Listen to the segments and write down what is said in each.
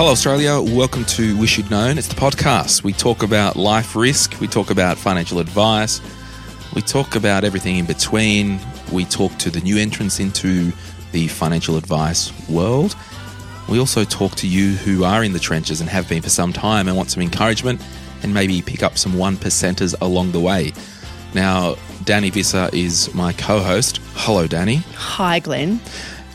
Hello, Australia. Welcome to Wish You'd Known. It's the podcast. We talk about life risk, we talk about financial advice, we talk about everything in between. We talk to the new entrants into the financial advice world. We also talk to you who are in the trenches and have been for some time and want some encouragement and maybe pick up some one percenters along the way. Now, Danni Visser is my co host. Hello, Danni. Hi, Glen.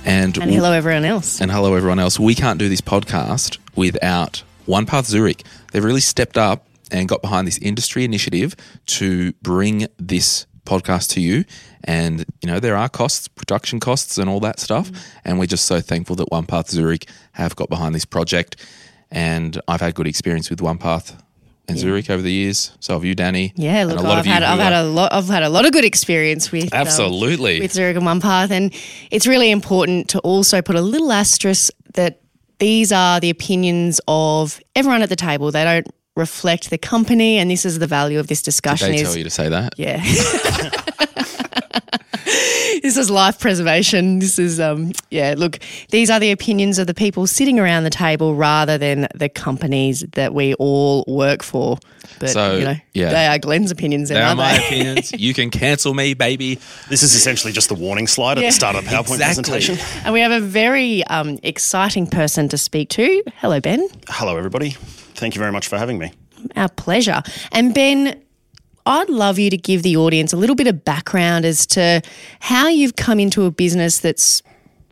And, And hello, everyone else. and hello, everyone else. We can't do this podcast without OnePath Zurich. They've really stepped up and got behind this industry initiative to bring this podcast to you. And, you know, there are costs, production costs, and all that stuff. Mm. And we're just so thankful that OnePath Zurich have got behind this project. And I've had good experience with OnePath and Zurich over the years. So have you, Danni. Yeah, look, a lot I've had I've had a lot I've had a lot of good experience with um, Absolutely. with Zurich and OnePath, and it's really important to also put a little asterisk that these are the opinions of everyone at the table. They don't reflect the company, and this is the value of this discussion. they is tell you to say that. yeah. this is life preservation. This is um yeah, look, these are the opinions of the people sitting around the table rather than the companies that we all work for. But So, you know, yeah. they are Glen's opinions then, They are aren't my they? opinions. You can cancel me, baby. This is essentially just the warning slide at Yeah. the start of the PowerPoint Exactly. presentation. and we have a very um, exciting person to speak to. Hello, Ben. Hello, everybody. Thank you very much for having me. Our pleasure. And Ben, I'd love you to give the audience a little bit of background as to how you've come into a business that's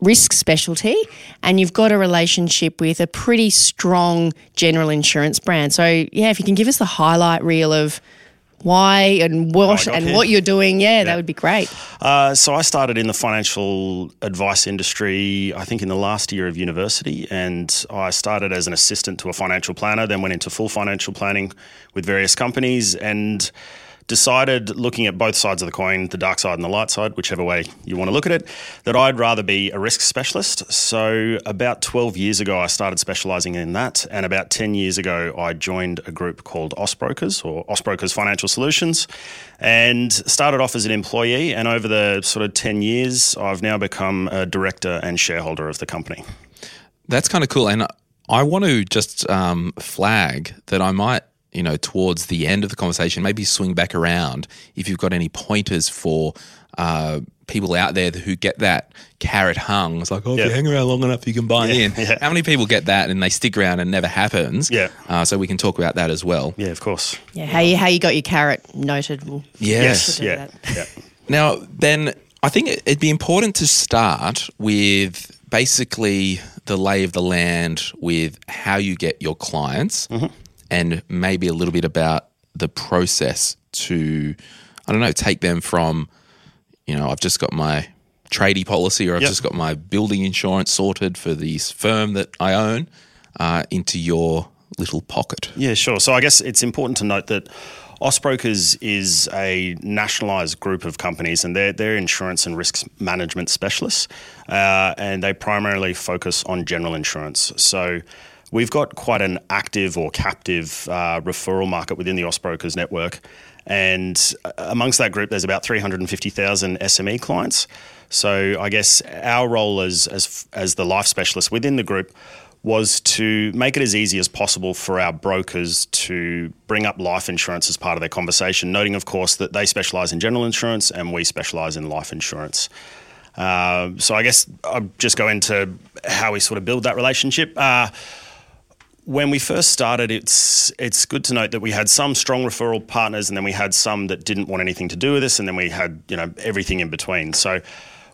risk specialty and you've got a relationship with a pretty strong general insurance brand. So, yeah, if you can give us the highlight reel of why and what and here. what you're doing, yeah, that would be great. Uh, so, I started in the financial advice industry, I think, in the last year of university. And I started as an assistant to a financial planner, then went into full financial planning with various companies and decided, looking at both sides of the coin, the dark side and the light side, whichever way you want to look at it, that I'd rather be a risk specialist. So, about 12 years ago, I started specializing in that. And about 10 years ago, I joined a group called Ausbrokers or Ausbrokers Financial Solutions and started off as an employee. And over the sort of 10 years, I've now become a director and shareholder of the company. That's kind of cool. And I want to just um, flag that I might, you know, towards the end of the conversation, maybe swing back around if you've got any pointers for uh, people out there who get that carrot hung. It's like, oh, if you hang around long enough, you can buy in. yeah. How many people get that and they stick around and never happens? Yeah. Uh, so we can talk about that as well. Yeah, of course. Yeah, how you, how you got your carrot noted. We'll Yes. Yes, yeah, yeah. Now, Ben, I think it- it'd be important to start with basically the lay of the land with how you get your clients and maybe a little bit about the process to, I don't know, take them from, you know, I've just got my tradie policy or I've Yep. just got my building insurance sorted for this firm that I own uh, into your little pocket. Yeah, sure. So I guess it's important to note that Ausbrokers is a nationalised group of companies, and they're they're insurance and risk management specialists, uh, and they primarily focus on general insurance. So. We've got quite an active or captive uh, referral market within the Ausbrokers network, and uh, amongst that group, there's about 350,000 SME clients. So I guess our role as as as the life specialist within the group was to make it as easy as possible for our brokers to bring up life insurance as part of their conversation, noting, of course, that they specialise in general insurance and we specialise in life insurance. Uh, so I guess I'll just go into how we sort of build that relationship. Uh, when we first started, it's it's good to note that we had some strong referral partners, and then we had some that didn't want anything to do with us, and then we had you know everything in between. So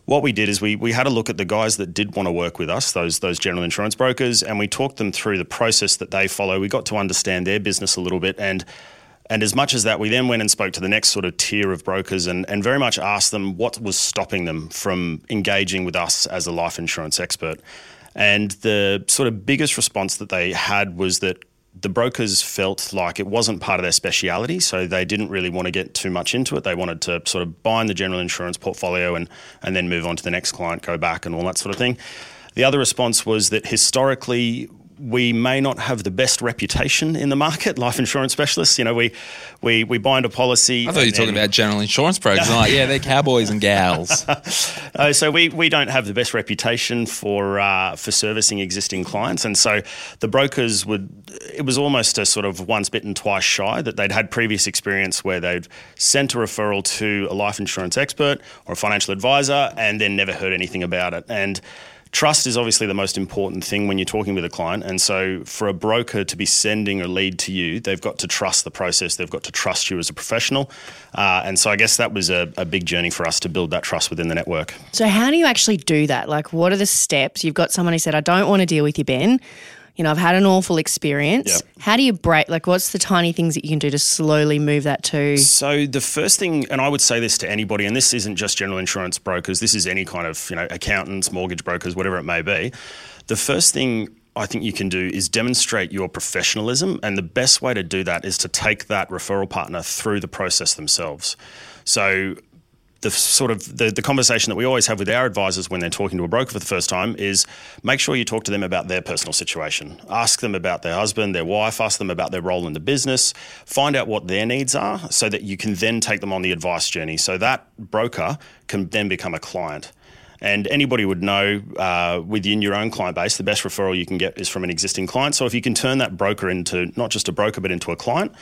what we did is we we had a look at the guys that did want to work with us, those those general insurance brokers, and we talked them through the process that they follow. We got to understand their business a little bit, and and as much as that, we then went and spoke to the next sort of tier of brokers and, and very much asked them what was stopping them from engaging with us as a life insurance expert. And the sort of biggest response that they had was that the brokers felt like it wasn't part of their speciality, so they didn't really want to get too much into it. They wanted to sort of bind the general insurance portfolio and, and then move on to the next client, go back, and all that sort of thing. The other response was that historically, we may not have the best reputation in the market, life insurance specialists. You know, we we, we bind a policy. I thought you were talking about general insurance brokers. I'm like, yeah, they're cowboys and gals. uh, so we, we don't have the best reputation for uh, for servicing existing clients, and so the brokers would. It was almost a sort of once bitten, twice shy that they'd had previous experience where they'd sent a referral to a life insurance expert or a financial advisor, and then never heard anything about it. And Trust is obviously the most important thing when you're talking with a client. And so, for a broker to be sending a lead to you, they've got to trust the process, they've got to trust you as a professional. Uh, and so, I guess that was a, a big journey for us to build that trust within the network. So, how do you actually do that? Like, what are the steps? You've got someone who said, I don't want to deal with you, Ben you know, I've had an awful experience. Yep. How do you break? Like, what's the tiny things that you can do to slowly move that to? So the first thing, and I would say this to anybody, and this isn't just general insurance brokers. This is any kind of you know accountants, mortgage brokers, whatever it may be. The first thing I think you can do is demonstrate your professionalism, and the best way to do that is to take that referral partner through the process themselves. So the sort of the, the conversation that we always have with our advisors when they're talking to a broker for the first time is make sure you talk to them about their personal situation. Ask them about their husband, their wife, ask them about their role in the business, find out what their needs are so that you can then take them on the advice journey. So that broker can then become a client. And anybody would know uh, within your own client base, the best referral you can get is from an existing client. So if you can turn that broker into not just a broker, but into a client,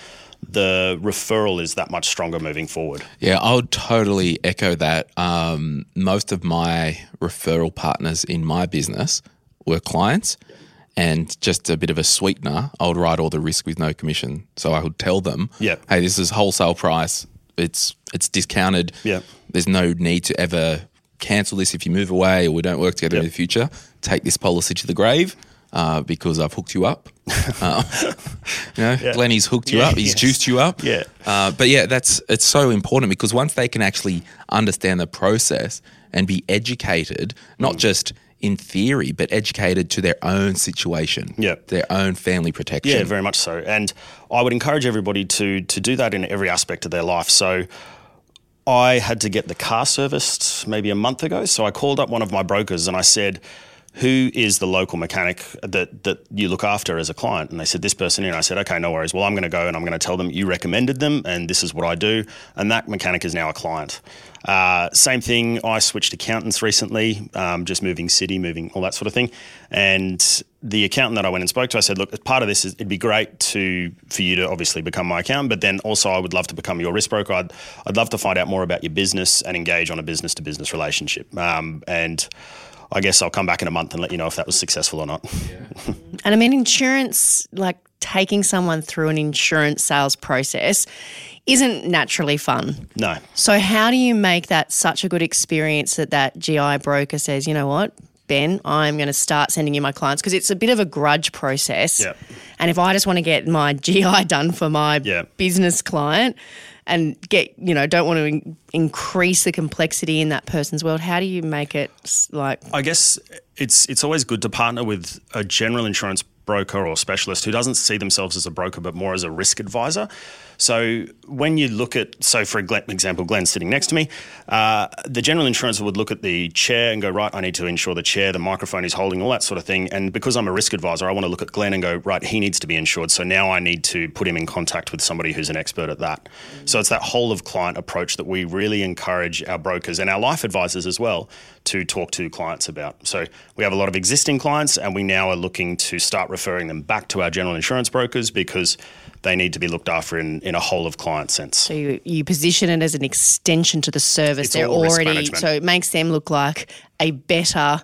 the referral is that much stronger moving forward. Yeah, I would totally echo that. Um, most of my referral partners in my business were clients. And just a bit of a sweetener, I would write all the risk with no commission. So I would tell them, yep. hey, this is wholesale price. It's it's discounted. Yep. There's no need to ever cancel this if you move away or we don't work together yep. in the future. Take this policy to the grave uh, because I've hooked you up. Uh, you know, yeah. Glenny's hooked you yeah, up. He's yes. juiced you up. Yeah. Uh, but yeah, that's it's so important because once they can actually understand the process and be educated, not mm. just in theory, but educated to their own situation, yep. their own family protection. Yeah, very much so. And I would encourage everybody to to do that in every aspect of their life. So. I had to get the car serviced maybe a month ago. So I called up one of my brokers and I said, who is the local mechanic that, that you look after as a client? And they said, this person And I said, okay, no worries. Well, I'm going to go and I'm going to tell them you recommended them and this is what I do. And that mechanic is now a client. Uh, same thing, I switched accountants recently, um, just moving city, moving all that sort of thing. And the accountant that I went and spoke to, I said, look, part of this, is, it'd be great to for you to obviously become my accountant, but then also I would love to become your risk broker. I'd, I'd love to find out more about your business and engage on a business to business relationship. Um, and I guess I'll come back in a month and let you know if that was successful or not. Yeah. and I mean, insurance, like taking someone through an insurance sales process, isn't naturally fun. No. So, how do you make that such a good experience that that GI broker says, you know what, Ben, I'm going to start sending you my clients because it's a bit of a grudge process. Yep. And if I just want to get my GI done for my business client, and get you know don't want to in- increase the complexity in that person's world how do you make it like i guess it's it's always good to partner with a general insurance broker or specialist who doesn't see themselves as a broker but more as a risk advisor so when you look at, so for example, Glen's sitting next to me, uh, the general insurer would look at the chair and go, right, I need to ensure the chair, the microphone is holding, all that sort of thing. And because I'm a risk advisor, I want to look at Glenn and go, right, he needs to be insured. So now I need to put him in contact with somebody who's an expert at that. So it's that whole of client approach that we really encourage our brokers and our life advisors as well to talk to clients about. So we have a lot of existing clients and we now are looking to start referring them back to our general insurance brokers because they need to be looked after in, in a whole of client sense. So you, you position it as an extension to the service. It's They're already so it makes them look like a better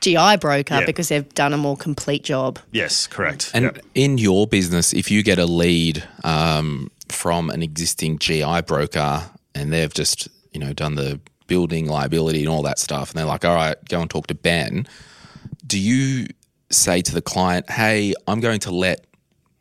GI broker yeah. because they've done a more complete job. Yes, correct. And yep. in your business, if you get a lead um, from an existing GI broker and they've just you know done the building liability and all that stuff, and they're like, all right, go and talk to Ben. Do you say to the client, hey, I'm going to let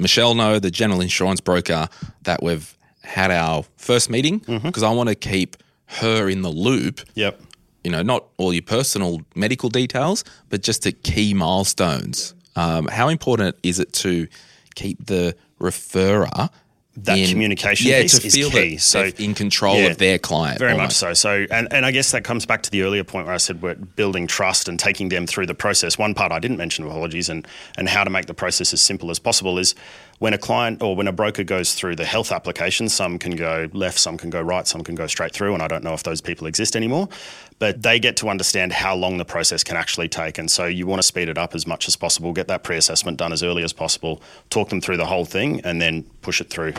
Michelle know, the general insurance broker, that we've had our first meeting because mm-hmm. I want to keep her in the loop. Yep. You know, not all your personal medical details, but just the key milestones. Um, how important is it to keep the referrer that in- communication yeah, piece to is feel key. that So in control Yeah, of their client. Very almost. much so. So, and, and I guess that comes back to the earlier point where I said we're building trust and taking them through the process. One part I didn't mention, apologies, and, and how to make the process as simple as possible is when a client or when a broker goes through the health application, some can go left, some can go right, some can go straight through, and I don't know if those people exist anymore. But they get to understand how long the process can actually take. And so you want to speed it up as much as possible, get that pre assessment done as early as possible, talk them through the whole thing, and then push it through.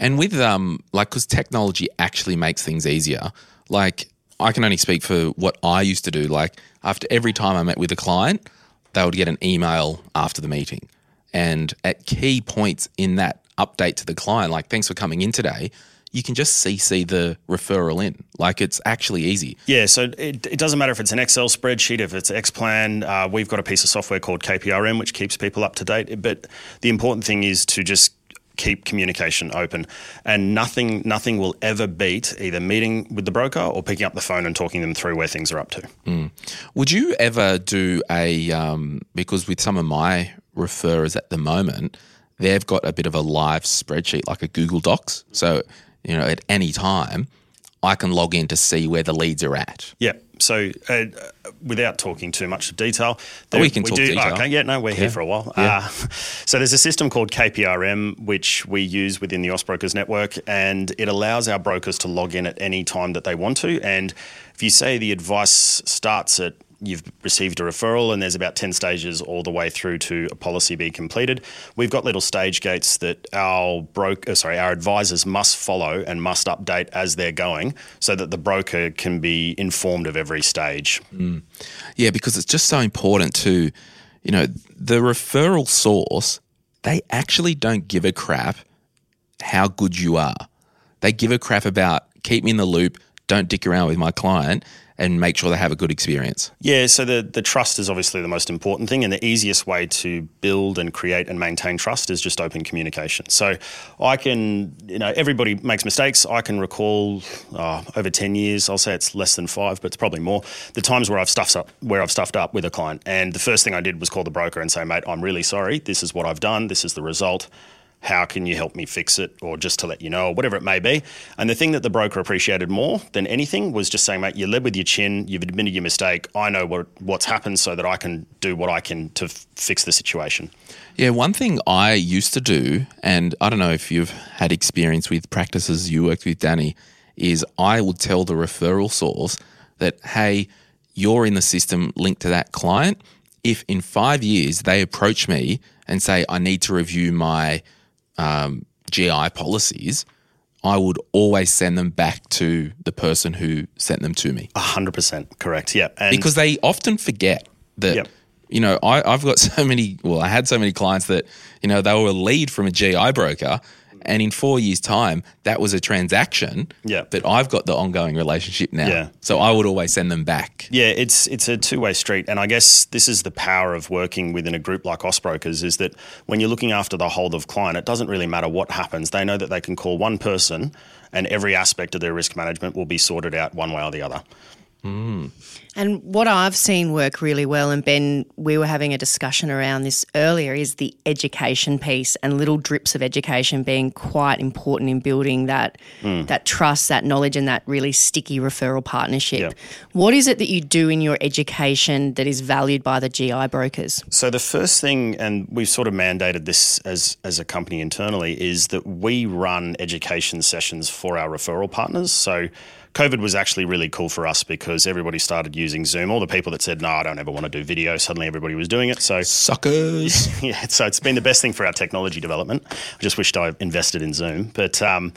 And with um, like, because technology actually makes things easier. Like, I can only speak for what I used to do. Like, after every time I met with a client, they would get an email after the meeting, and at key points in that update to the client, like, thanks for coming in today. You can just CC the referral in. Like, it's actually easy. Yeah, so it, it doesn't matter if it's an Excel spreadsheet, if it's Xplan. Uh, we've got a piece of software called KPRM, which keeps people up to date. But the important thing is to just keep communication open, and nothing nothing will ever beat either meeting with the broker or picking up the phone and talking them through where things are up to. Would you ever do a um, because with some of my referrers at the moment, they've got a bit of a live spreadsheet like a Google Docs. So you know, at any time, I can log in to see where the leads are at. Yeah. So, uh, without talking too much detail, Oh, we can talk do, detail. Okay, yeah, no, we're here for a while. Uh, so, there's a system called KPRM, which we use within the Ausbrokers network, and it allows our brokers to log in at any time that they want to. And if you say the advice starts at You've received a referral, and there's about 10 stages all the way through to a policy being completed. We've got little stage gates that our broker, uh, sorry, our advisors must follow and must update as they're going, so that the broker can be informed of every stage. Mm. Yeah, because it's just so important to, you know, the referral source, they actually don't give a crap how good you are. They give a crap about keep me in the loop, don't dick around with my client, and make sure they have a good experience. Yeah, so the, the trust is obviously the most important thing, and the easiest way to build and create and maintain trust is just open communication. So I can, you know, everybody makes mistakes. I can recall uh, over 10 years, I'll say it's less than five, but it's probably more, the times where I've stuffed up, where I've stuffed up with a client. And the first thing I did was call the broker and say, mate, I'm really sorry. This is what I've done. This is the result how can you help me fix it or just to let you know or whatever it may be. And the thing that the broker appreciated more than anything was just saying mate you led with your chin. You've admitted your mistake. I know what, what's happened so that i can do what i can to f- fix the situation. Yeah, one thing I used to do, and I don't know if you've had experience with practices you worked with, Danni, is I would tell the referral source that, hey, you're in the system linked to that client. If in five years they approach me and say, I need to review my um, GI policies, I would always send them back to the person who sent them to me. 100% correct. Yeah. And because they often forget that Yep. you know I, I've got so many well i had so many clients that you know they were a lead from a gi broker and in four years time that was a transaction Yeah. that i've got the ongoing relationship now Yeah. so i would always send them back Yeah, it's it's a two way street, and I guess this is the power of working within a group like Ausbrokers is that when you're looking after the whole of client, it doesn't really matter what happens. They know that they can call one person, and every aspect of their risk management will be sorted out one way or the other. Hmm. And what I've seen work really well, and Ben, we were having a discussion around this earlier, is the education piece and little drips of education being quite important in building that hmm. that trust, that knowledge, and that really sticky referral partnership. Yeah. What is it that you do in your education that is valued by the GI brokers? So the first thing, and we've sort of mandated this as as a company internally, is that we run education sessions for our referral partners. So. COVID was actually really cool for us because everybody started using Zoom. All the people that said, no, I don't ever want to do video, suddenly everybody was doing it. So suckers yeah, so it's been the best thing for our technology development. I just wished I invested in Zoom, but um,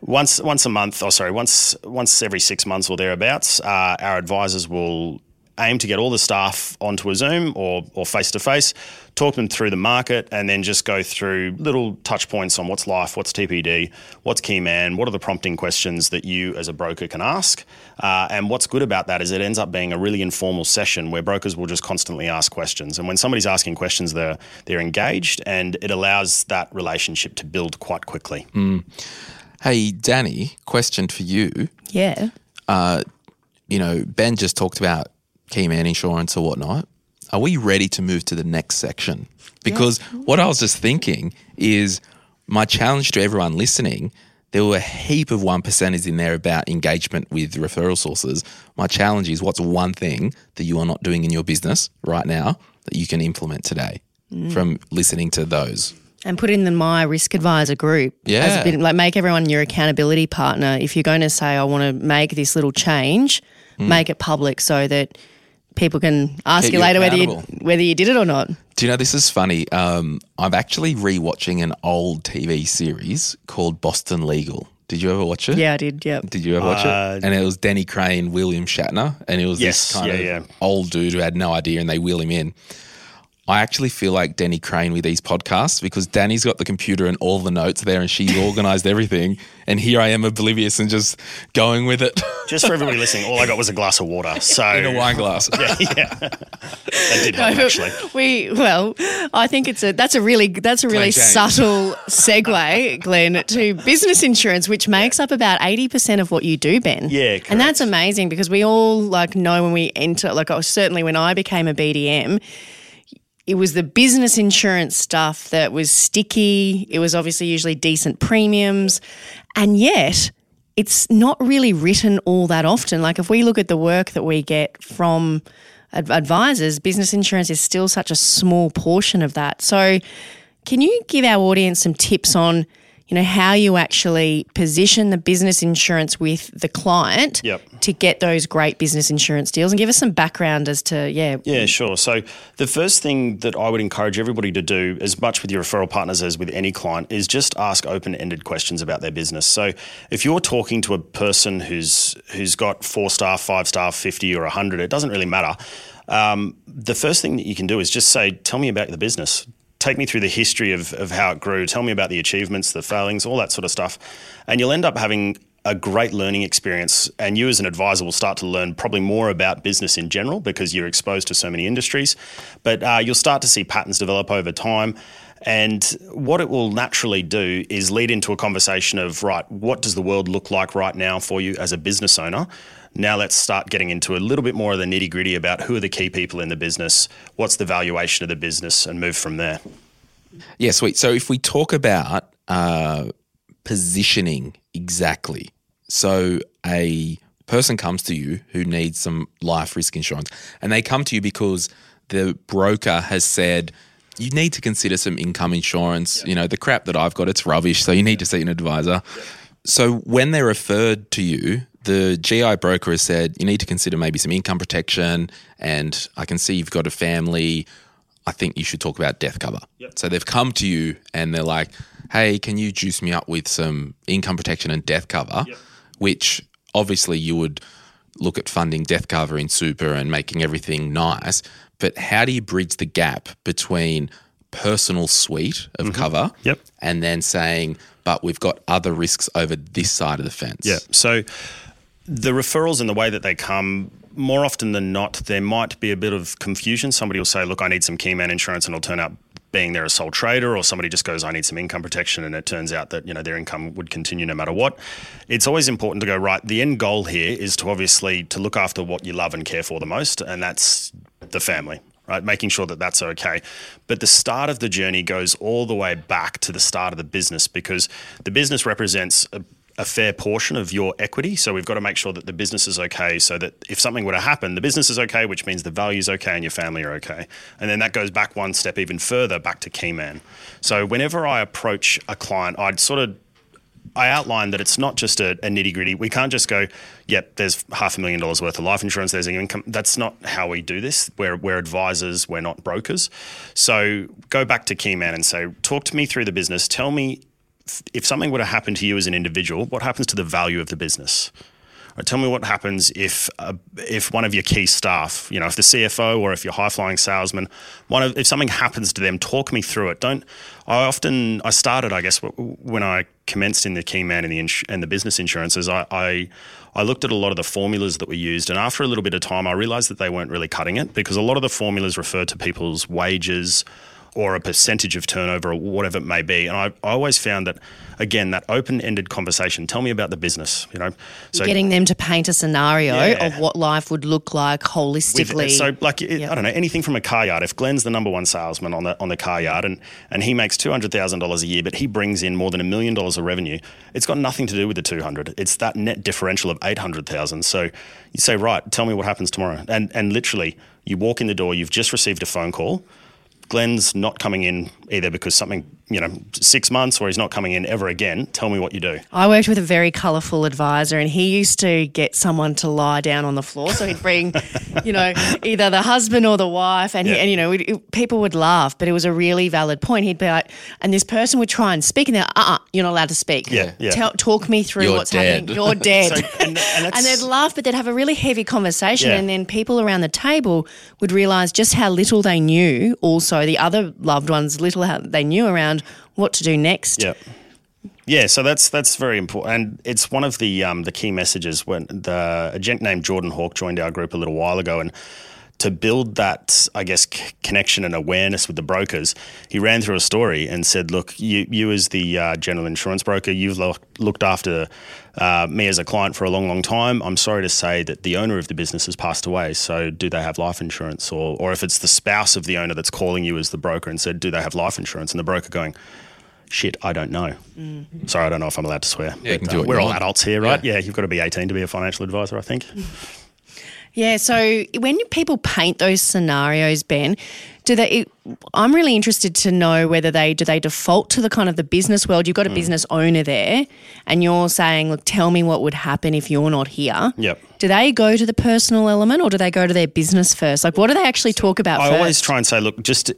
once once a month, oh sorry, once once every six months or thereabouts, uh, our advisors will aim to get all the staff onto a Zoom or or face to face, talk them through the market, and then just go through little touch points on what's life, what's TPD, what's key man, what are the prompting questions that you as a broker can ask. Uh, and what's good about that is it ends up being a really informal session where brokers will just constantly ask questions. And when somebody's asking questions, they're they're engaged, and it allows that relationship to build quite quickly. hey danni question for you Yeah. you know ben just talked about key man insurance or whatnot are we ready to move to the next section because mm-hmm. what i was just thinking is My challenge to everyone listening there were a heap of one percenters in there about engagement with referral sources. My challenge is what's one thing that you are not doing in your business right now that you can implement today mm. from listening to those? And put in the My Risk Advisor group. Yeah. a bit, like make everyone your accountability partner. If you're going to say, I want to make this little change, mm. make it public so that people can ask Keep you you later whether you whether you did it or not. Do you know this is funny? Um, I'm actually rewatching an old TV series called Boston Legal. Did you ever watch it? Yeah, I did. Yeah. Did you ever watch Uh, it? And it was Denny Crane, William Shatner, and it was Yes, this kind yeah, of yeah. old dude who had no idea, and they wheel him in. I actually feel like Denny Crane with these podcasts because Danni's got the computer and all the notes there, and she's organised everything, and here I am oblivious and just going with it Just for everybody listening, all I got was a glass of water. So in a wine glass. Yeah. That did help actually. We well, I think it's a that's a really that's a really subtle segue, Glen, to business insurance, which makes up about eighty percent of what you do, Ben. Yeah, and that's amazing because we all like know when we enter. Like, oh, certainly when I became a BDM. It was the business insurance stuff that was sticky. It was obviously usually decent premiums. And yet, it's not really written all that often. Like if we look at the work that we get from ad- advisors, business insurance is still such a small portion of that. So, can you give our audience some tips on, you know, how you actually position the business insurance with the client Yep. to get those great business insurance deals, and give us some background as to yeah, Yeah, sure. So the first thing that I would encourage everybody to do, as much with your referral partners as with any client, is just ask open-ended questions about their business. So if you're talking to a person who's who's got four star, five star, fifty, or hundred, it doesn't really matter. Um, the first thing that you can do is just say, "Tell me about the business." Take me through the history of, of how it grew. Tell me about the achievements, the failings, all that sort of stuff. And you'll end up having a great learning experience. And you, as an advisor, will start to learn probably more about business in general because you're exposed to so many industries. But uh, you'll start to see patterns develop over time. And what it will naturally do is lead into a conversation of, right, what does the world look like right now for you as a business owner? Now let's start getting into a little bit more of the nitty gritty about who are the key people in the business, what's the valuation of the business, and move from there. Yeah, sweet. So if we talk about uh, positioning exactly, so a person comes to you who needs some life risk insurance, and they come to you because the broker has said you need to consider some income insurance. You know, the crap that I've got, it's rubbish. So you need to see an advisor. So when they're referred to you, the GI broker has said you need to consider maybe some income protection, and I can see you've got a family. I think you should talk about death cover. So they've come to you and they're like, hey, can you juice me up with some income protection and death cover? Which obviously you would look at funding death cover in super and making everything nice. But how do you bridge the gap between personal suite of mm-hmm. cover Yep. and then saying, but we've got other risks over this side of the fence? Yeah. So the referrals and the way that they come, more often than not, there might be a bit of confusion. Somebody will say, "Look, I need some Keyman insurance," and it'll turn out being they're a sole trader, or somebody just goes, "I need some income protection," and it turns out that you know their income would continue no matter what. It's always important to go right. The end goal here is to obviously to look after what you love and care for the most, and that's the family. Right, making sure that that's okay. But the start of the journey goes all the way back to the start of the business because the business represents a, a fair portion of your equity. So we've got to make sure that the business is okay so that if something were to happen, the business is okay, which means the value is okay and your family are okay. And then that goes back one step even further back to Keyman. So whenever I approach a client, I'd sort of I outlined that it's not just a, a nitty gritty. We can't just go, yep, there's half a million dollars worth of life insurance, there's income. That's not how we do this. We're, we're advisors, we're not brokers. So go back to Keyman and say, talk to me through the business. Tell me if- something were to happen to you as an individual, what happens to the value of the business? Or tell me what happens if uh, if one of your key staff, you know, if the CFO or if your high flying salesman, one of if something happens to them, talk me through it. Don't. I often I started, I guess, when I commenced in the key man and the ins- and the business insurances. I, I I looked at a lot of the formulas that were used, and after a little bit of time, I realised that they weren't really cutting it because a lot of the formulas refer to people's wages or a percentage of turnover or whatever it may be. And I, I always found that again that open-ended conversation. Tell me about the business. You know, so getting them to paint a scenario Yeah. of what life would look like with- holistically. so like it, I don't know anything from a car yard. If Glen's the number one salesman on the on the car yard and and he makes two hundred thousand dollars a year, but he brings in more than a million dollars of revenue, it's got nothing to do with the two hundred. It's that net differential of eight hundred thousand. So you say, right, tell me what happens tomorrow, and and literally you walk in the door, you've just received a phone call. Glen's not coming in either because something, you know, six months or he's not coming in ever again. Tell me what you do. I worked with a very colourful advisor, and he used to get someone to lie down on the floor. So he'd bring, you know, either the husband or the wife, and, he, and you know, it, it- people would laugh, but it was a really valid point. He'd be like, and this person would try and speak, and they're, uh, uh you're not allowed to speak. Yeah, yeah. Tell, talk me through You're what's dead. happening. You're dead. So- and- and that's- they'd laugh, but they'd have a really heavy conversation, Yeah. and then people around the table would realise just how little they knew. Also, the other loved ones, little how they knew around what to do next. Yeah. Yeah, so that's that's very important, and it's one of the um, the key messages when the a gent named Jordan Hawk joined our group a little while ago, and to build that, I guess, c- connection and awareness with the brokers, he ran through a story and said, "Look, you you as the uh, general insurance broker, you've lo- looked after uh, me as a client for a long, long time. I'm sorry to say that the owner of the business has passed away. So, do they have life insurance, or or if it's the spouse of the owner that's calling you as the broker and said, do they have life insurance, and the broker going." Shit, I don't know. Sorry, I don't know if I'm allowed to swear. Yeah, you can but, do uh, what we're all want. adults here, right? Yeah. you've got to be 18 to be a financial advisor, I think. Yeah. So when people paint those scenarios, Ben, do they? I'm really interested to know whether they do they default to the kind of the business world. You've got a mm. business owner there, and you're saying, "Look, tell me what would happen if you're not here." Yep. Do they go to the personal element, or do they go to their business first? Like, what do they actually talk about I first? always try and say, look, just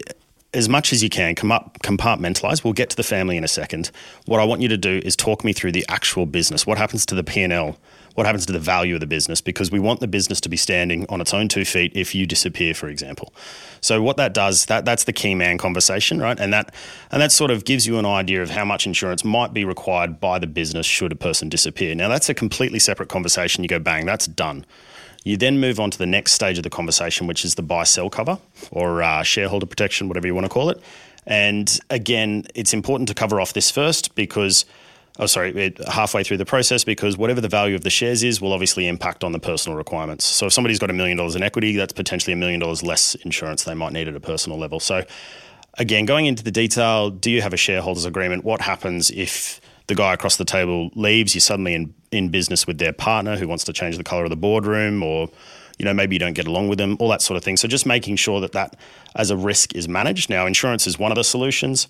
as much as you can, come up, compartmentalize. We'll get to the family in a second. What I want you to do is talk me through the actual business. What happens to the P and L? What happens to the value of the business? Because we want the business to be standing on its own two feet if you disappear, for example. So what that does, that that's the key man conversation, right? And that and that sort of gives you an idea of how much insurance might be required by the business should a person disappear. Now that's a completely separate conversation. You go bang, that's done. You then move on to the next stage of the conversation, which is the buy sell cover or uh, shareholder protection, whatever you want to call it. And again, it's important to cover off this first because, oh, sorry, halfway through the process, because whatever the value of the shares is will obviously impact on the personal requirements. So if somebody's got a million dollars in equity, that's potentially a million dollars less insurance they might need at a personal level. So again, going into the detail, do you have a shareholders agreement? What happens if the guy across the table leaves? You're suddenly in, in business with their partner who wants to change the color of the boardroom or you know maybe you don't get along with them all that sort of thing so just making sure that that as a risk is managed now insurance is one of the solutions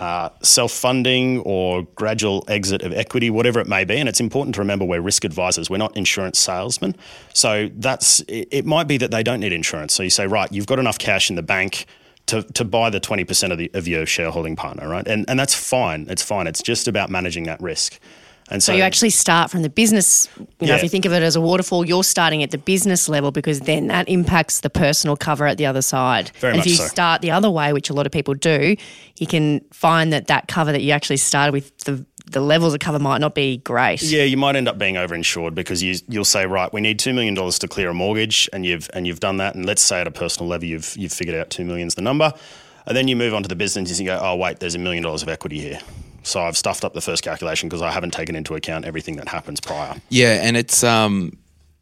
uh, self-funding or gradual exit of equity whatever it may be and it's important to remember we're risk advisors we're not insurance salesmen so that's it, it might be that they don't need insurance so you say right you've got enough cash in the bank to, to buy the 20% of, the, of your shareholding partner, right? And, and that's fine. It's fine. It's just about managing that risk. And so, So you actually start from the business. You know, if you think of it as a waterfall, you're starting at the business level because then that impacts the personal cover at the other side. Very and if you so. start the other way, which a lot of people do, you can find that that cover that you actually started with, the the levels of cover might not be great. yeah, you might end up being overinsured because you, you'll say, right, we need $2 million to clear a mortgage and you've, and you've done that. And let's say at a personal level, you've, you've figured out 2 million's the number. And then you move on to the business and you go, oh, wait, there's a million dollars of equity here. So I've stuffed up the first calculation because I haven't taken into account everything that happens prior. Yeah, and it's um,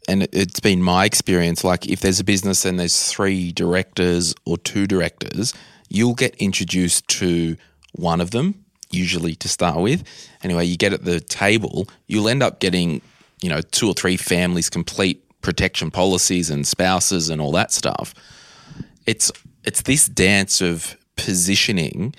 and it- it's been my experience. Like, if there's a business and there's three directors or two directors, you'll get introduced to one of them, usually to start with. Anyway, you get at the table, you'll end up getting, you know, two or three families complete protection policies and spouses and all that stuff. It's it's this dance of positioning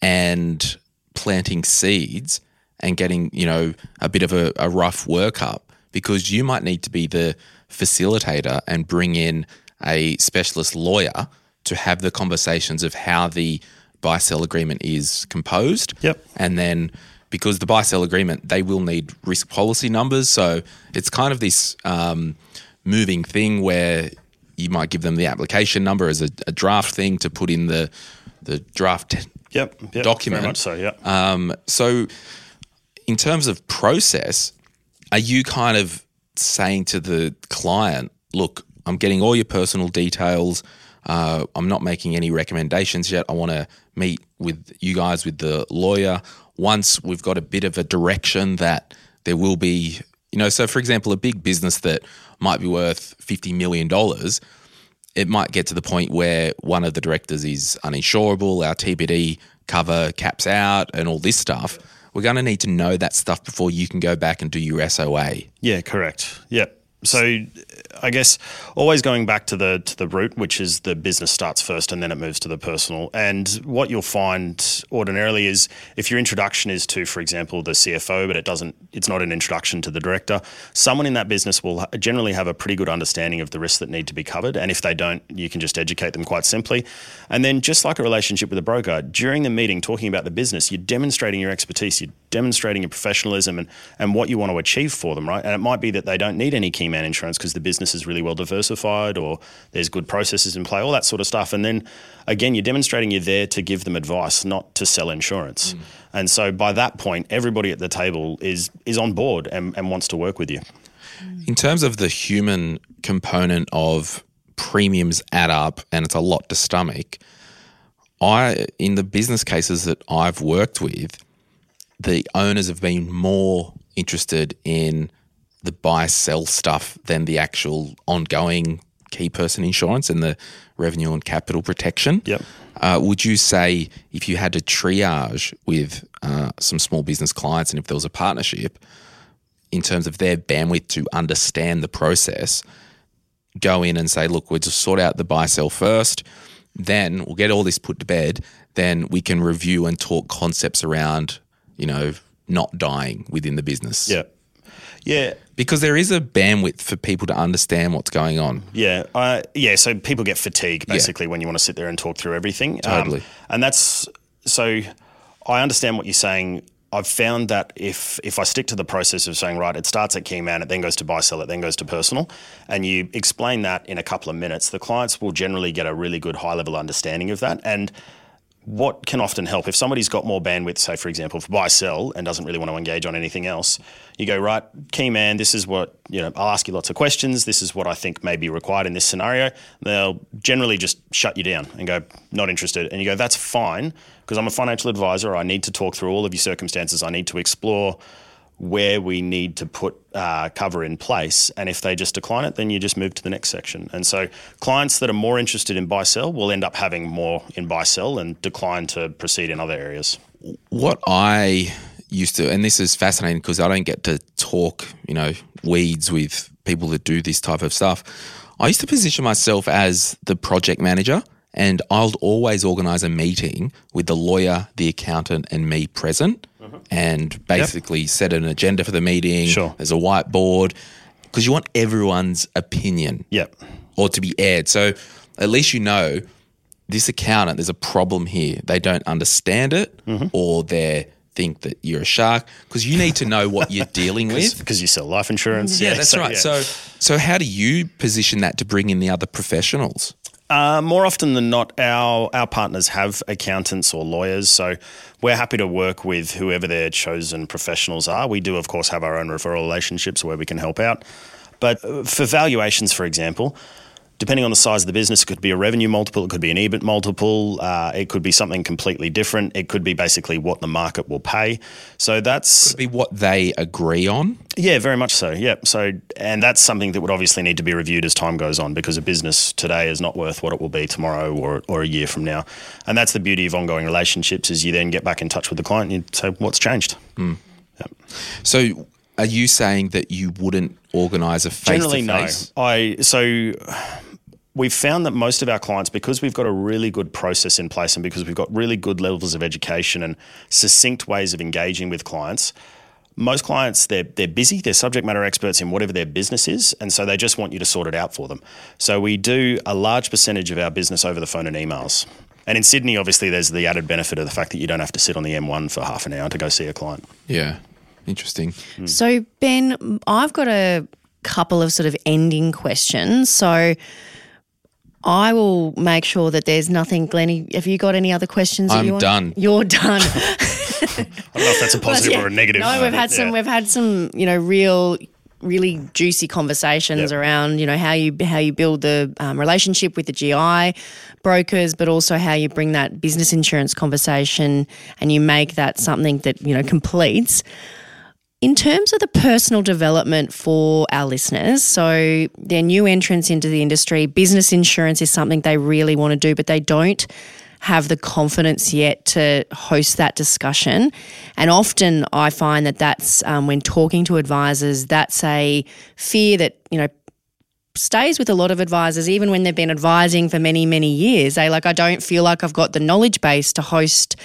and planting seeds and getting you know a bit of a, a rough workup because you might need to be the facilitator and bring in a specialist lawyer to have the conversations of how the buy sell agreement is composed Yep. and then because the buy sell agreement they will need risk policy numbers so it's kind of this um, moving thing where you might give them the application number as a, a draft thing to put in the the draft Yep. yep Document. So, yeah. um, so, in terms of process, are you kind of saying to the client, look, I'm getting all your personal details, Uh, I'm not making any recommendations yet. I want to meet with you guys, with the lawyer. Once we've got a bit of a direction that there will be, you know, so for example, a big business that might be worth $50 million, it might get to the point where one of the directors is uninsurable, our TPD cover caps out, and all this stuff. We're going to need to know that stuff before you can go back and do your SOA. Yeah, correct. Yep. So I guess always going back to the to the root, which is the business starts first and then it moves to the personal. And what you'll find ordinarily is if your introduction is to, for example, the CFO, but it doesn't, it's not an introduction to the director. Someone in that business will generally have a pretty good understanding of the risks that need to be covered. And if they don't, you can just educate them quite simply. And then just like a relationship with a broker, during the meeting, talking about the business, you're demonstrating your expertise, you're demonstrating your professionalism and and what you want to achieve for them, right? And it might be that they don't need any key man insurance because the business is really well diversified or there's good processes in play, all that sort of stuff. And then again, you're demonstrating you're there to give them advice, not to sell insurance. Mm. And so by that point, everybody at the table is is on board and, and wants to work with you. In terms of the human component of premiums add up and it's a lot to stomach, I in the business cases that I've worked with, the owners have been more interested in the buy sell stuff than the actual ongoing key person insurance and the revenue and capital protection. Yep. Uh, would you say if you had to triage with uh, some small business clients and if there was a partnership in terms of their bandwidth to understand the process, go in and say, look, we'll just sort out the buy sell first, then we'll get all this put to bed, then we can review and talk concepts around, you know, not dying within the business. Yeah. Yeah, because there is a bandwidth for people to understand what's going on. Yeah, uh, yeah. So people get fatigued basically yeah. when you want to sit there and talk through everything. Um, totally, um, and that's so. I understand what you're saying. I've found that if if I stick to the process of saying right, it starts at key man, it then goes to buy sell, it then goes to personal, and you explain that in a couple of minutes, the clients will generally get a really good high level understanding of that and what can often help if somebody's got more bandwidth, say for example, for buy sell and doesn't really want to engage on anything else, you go right, key man. This is what you know. I'll ask you lots of questions. This is what I think may be required in this scenario. They'll generally just shut you down and go not interested, and you go that's fine because I'm a financial advisor. I need to talk through all of your circumstances. I need to explore where we need to put uh, cover in place. And if they just decline it, then you just move to the next section. And so clients that are more interested in buy sell will end up having more in buy sell and decline to proceed in other areas. What I used to, and this is fascinating because I don't get to talk, you know, weeds with people that do this type of stuff. I used to position myself as the project manager and I'll always organize a meeting with the lawyer, the accountant, and me present. And basically yep. set an agenda for the meeting. Sure. There's a whiteboard because you want everyone's opinion. Yep. Or to be aired. So at least you know this accountant, there's a problem here. They don't understand it mm-hmm. or they think that you're a shark because you need to know what you're dealing with because you sell life insurance. Yeah, yeah that's so, right. Yeah. So so how do you position that to bring in the other professionals? Uh, more often than not, our our partners have accountants or lawyers, so we're happy to work with whoever their chosen professionals are. We do, of course, have our own referral relationships where we can help out. But uh, for valuations, for example, depending on the size of the business, it could be a revenue multiple, it could be an EBIT multiple, uh, it could be something completely different. It could be basically what the market will pay. So that's could be what they agree on. Yeah, very much so. Yeah. So and that's something that would obviously need to be reviewed as time goes on because a business today is not worth what it will be tomorrow or, or a year from now. And that's the beauty of ongoing relationships is you then get back in touch with the client and you say what's changed. Mm. So are you saying that you wouldn't organise a face Generally, no. I so we've found that most of our clients, because we've got a really good process in place and because we've got really good levels of education and succinct ways of engaging with clients, most clients they're they're busy, they're subject matter experts in whatever their business is, and so they just want you to sort it out for them. So we do a large percentage of our business over the phone and emails. And in Sydney, obviously, there's the added benefit of the fact that you don't have to sit on the M1 for half an hour to go see a client. Yeah, interesting. Hmm. So Ben, I've got a couple of sort of ending questions. So I will make sure that there's nothing. Glennie, have you got any other questions? I'm you done. You're done. I don't know if that's a positive yeah. or a negative. No, we've had some. We've had some. You know, real really juicy conversations Yep. around you know how you how you build the um, relationship with the GI brokers, but also how you bring that business insurance conversation and you make that something that you know completes. In terms of the personal development for our listeners, so they're new entrants into the industry, business insurance is something they really want to do, but they don't have the confidence yet to host that discussion. And often I find that that's um, when talking to advisors, that's a fear that, you know, stays with a lot of advisors, even when they've been advising for many, many years. They like, I don't feel like I've got the knowledge base to host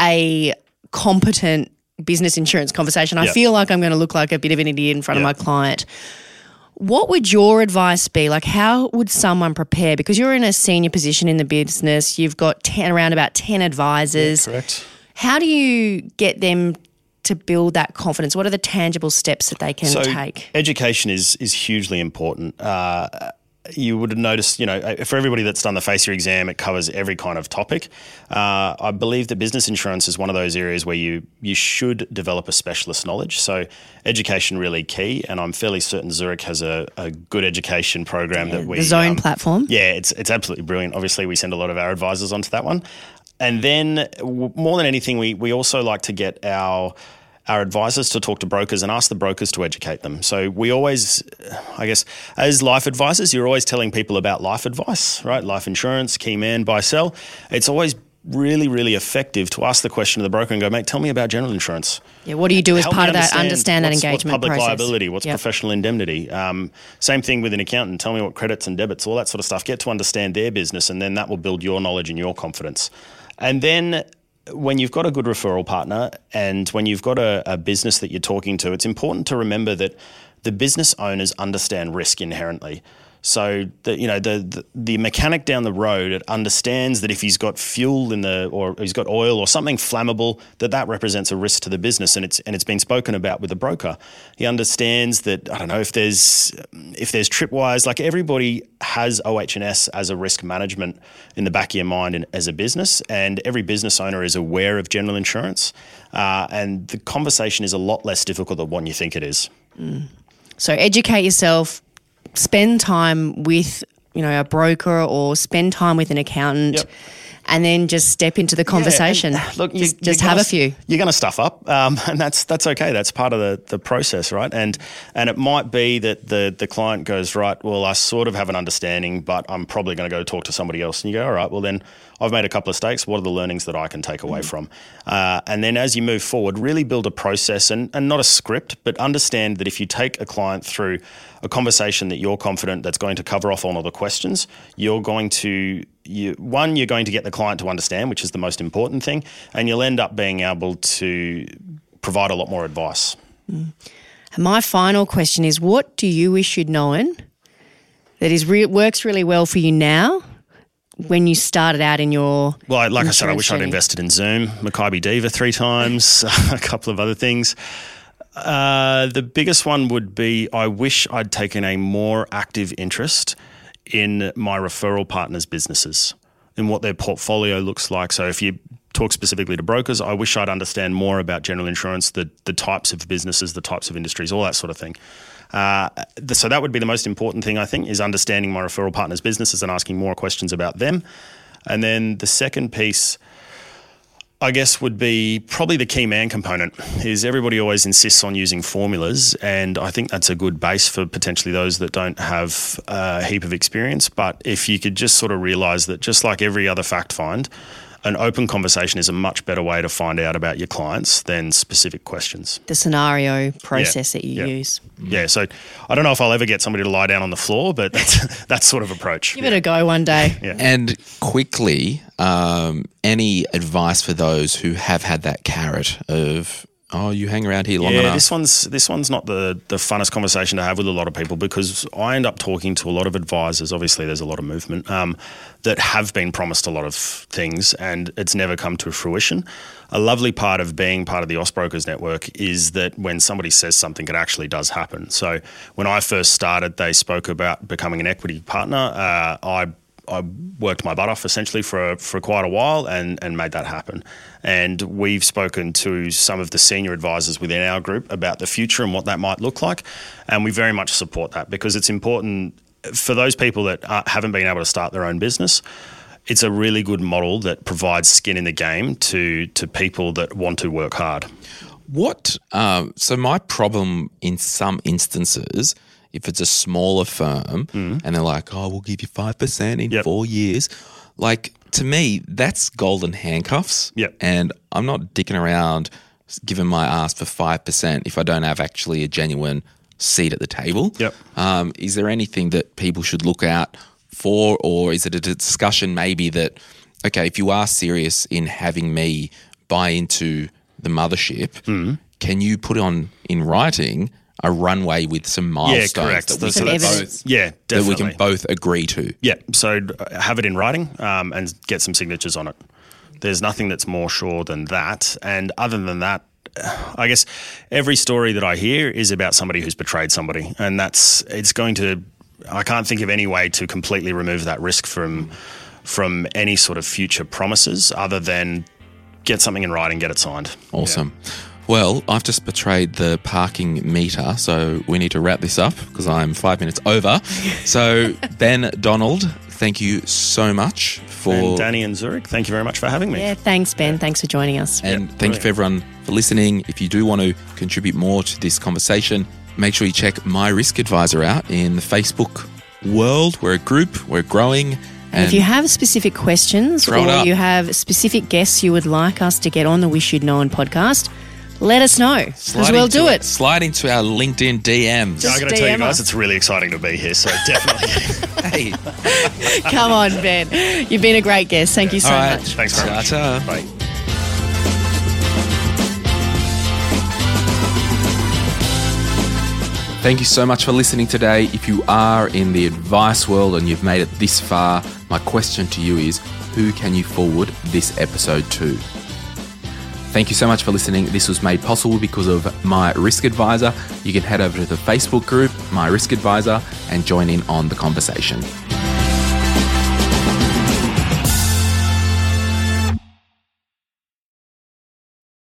a competent business insurance conversation. I Yeah. feel like I'm going to look like a bit of an idiot in front Yeah. of my client. What would your advice be? Like, how would someone prepare? Because you're in a senior position in the business, you've got 10, around about 10 advisors. Correct. How do you get them to build that confidence? What are the tangible steps that they can So take? education is is hugely important. Uh, you would have noticed, you know, for everybody that's done the FASEA exam, it covers every kind of topic. Uh, I believe that business insurance is one of those areas where you you should develop a specialist knowledge. So education really key, and I'm fairly certain Zurich has a, a good education program that we the Zone um, platform. yeah, it's it's absolutely brilliant. Obviously, we send a lot of our advisors onto that one, and then w- more than anything, we we also like to get our our advisors to talk to brokers and ask the brokers to educate them. So we always, I guess, as life advisors, you're always telling people about life advice, right? Life insurance, key man, buy, sell. It's always really, really effective to ask the question to the broker and go, mate, tell me about general insurance. Yeah, what do you do as Help part of that? Understand that what's- engagement what's public process. liability, what's Yep. professional indemnity. Um, same thing with an accountant. Tell me what credits and debits, all that sort of stuff. Get to understand their business, and then that will build your knowledge and your confidence. And then when you've got a good referral partner and when you've got a, a business that you're talking to, it's important to remember that the business owners understand risk inherently. So the you know the, the the mechanic down the road it understands that if he's got fuel in the or he's got oil or something flammable that that represents a risk to the business and it's and it's been spoken about with the broker. He understands that I don't know if there's if there's tripwires like everybody has OH&S as a risk management in the back of your mind in, as a business and every business owner is aware of general insurance uh, and the conversation is a lot less difficult than what you think it is. So educate yourself, spend time with, you know, a broker or spend time with an accountant. Yep. And then just step into the conversation. Yeah, look, you- just, you're just gonna have a few. You're going to stuff up, um, and that's that's okay. That's part of the, the process, right? And and it might be that the the client goes right. Well, I sort of have an understanding, but I'm probably going to go talk to somebody else. And you go, all right. Well, then I've made a couple of mistakes. What are the learnings that I can take away from? Uh, and then as you move forward, really build a process and and not a script, but understand that if you take a client through a conversation that you're confident that's going to cover off all of the questions, you're going to you, one, you're going to get the client to understand, which is the most important thing, and you'll end up being able to provide a lot more advice. And my final question is what do you wish you'd known that is re- works really well for you now when you started out in your Well, like I said, I wish I'd invested in Zoom, Maccabi Diva three times, a couple of other things. Uh, the biggest one would be I wish I'd taken a more active interest in my referral partners' businesses and what their portfolio looks like. So if you talk specifically to brokers, I wish I'd understand more about general insurance, the the types of businesses, the types of industries, all that sort of thing. Uh, so that would be the most important thing I think is understanding my referral partners' businesses and asking more questions about them. And then the second piece, I guess, would be probably the key man component. Is everybody always insists on using formulas, and I think that's a good base for potentially those that don't have a heap of experience. But if you could just sort of realise that, just like every other fact find, an open conversation is a much better way to find out about your clients than specific questions. the scenario process that you yeah. use. Yeah, so I don't know if I'll ever get somebody to lie down on the floor, but that's that sort of approach. Give it a go one day. yeah. And quickly, um, any advice for those who have had that carrot of, oh, you hang around here long Yeah, enough? this one's this one's not the the funnest conversation to have with a lot of people because I end up talking to a lot of advisors. Obviously, there's a lot of movement um, that have been promised a lot of things and it's never come to fruition. A lovely part of being part of the Ausbrokers network is that when somebody says something, it actually does happen. So when I first started, they spoke about becoming an equity partner. Uh, I I worked my butt off essentially for for quite a while and and made that happen. And we've spoken to some of the senior advisors within our group about the future and what that might look like, and we very much support that because it's important for those people that uh, haven't been able to start their own business. It's a really good model that provides skin in the game to to people that want to work hard. What? Um, so my problem in some instances, if it's a smaller firm and they're like, "Oh, we'll give you five percent in Mm. Yep. four years," like to me, that's golden handcuffs. Yep. And I'm not dicking around giving my ass for five percent if I don't have actually a genuine seat at the table. Yep. Um, is there anything that people should look out for, or is it a discussion maybe that, okay, if you are serious in having me buy into the mothership, Mm-hmm. can you put on in writing a runway with some milestones correct. that we So can both Yeah, that we can both agree to? Yeah, so uh, have it in writing um, and get some signatures on it. There's nothing that's more sure than that. And other than that, I guess every story that I hear is about somebody who's betrayed somebody, and that's it's going to. I can't think of any way to completely remove that risk from from any sort of future promises, other than get something in writing, get it signed. Awesome. Well, I've just betrayed the parking meter, so we need to wrap this up because I'm five minutes over. So, Ben Donald, thank you so much for. And Danni and Zurich, thank you very much for having me. Yeah, thanks, Ben. Thanks for joining us. And thank you for everyone for listening. If you do want to contribute more to this conversation, make sure you check My Risk Adviser out in the Facebook world. We're a group, we're growing. And if you have specific questions or you have specific guests you would like us to get on the Wish You'd Known podcast, let us know because we'll do it. Slide into our LinkedIn DMs. I got to tell you DM guys, us. it's really exciting to be here. So definitely. hey, Come on, Ben. You've been a great guest. Thank you so all right. much. Thanks very much. Ta-ta. Bye. Thank you so much for listening today. If you are in the advice world and you've made it this far, my question to you is who can you forward this episode to? Thank you so much for listening. This was made possible because of My Risk Adviser. You can head over to the Facebook group, My Risk Adviser, and join in on the conversation.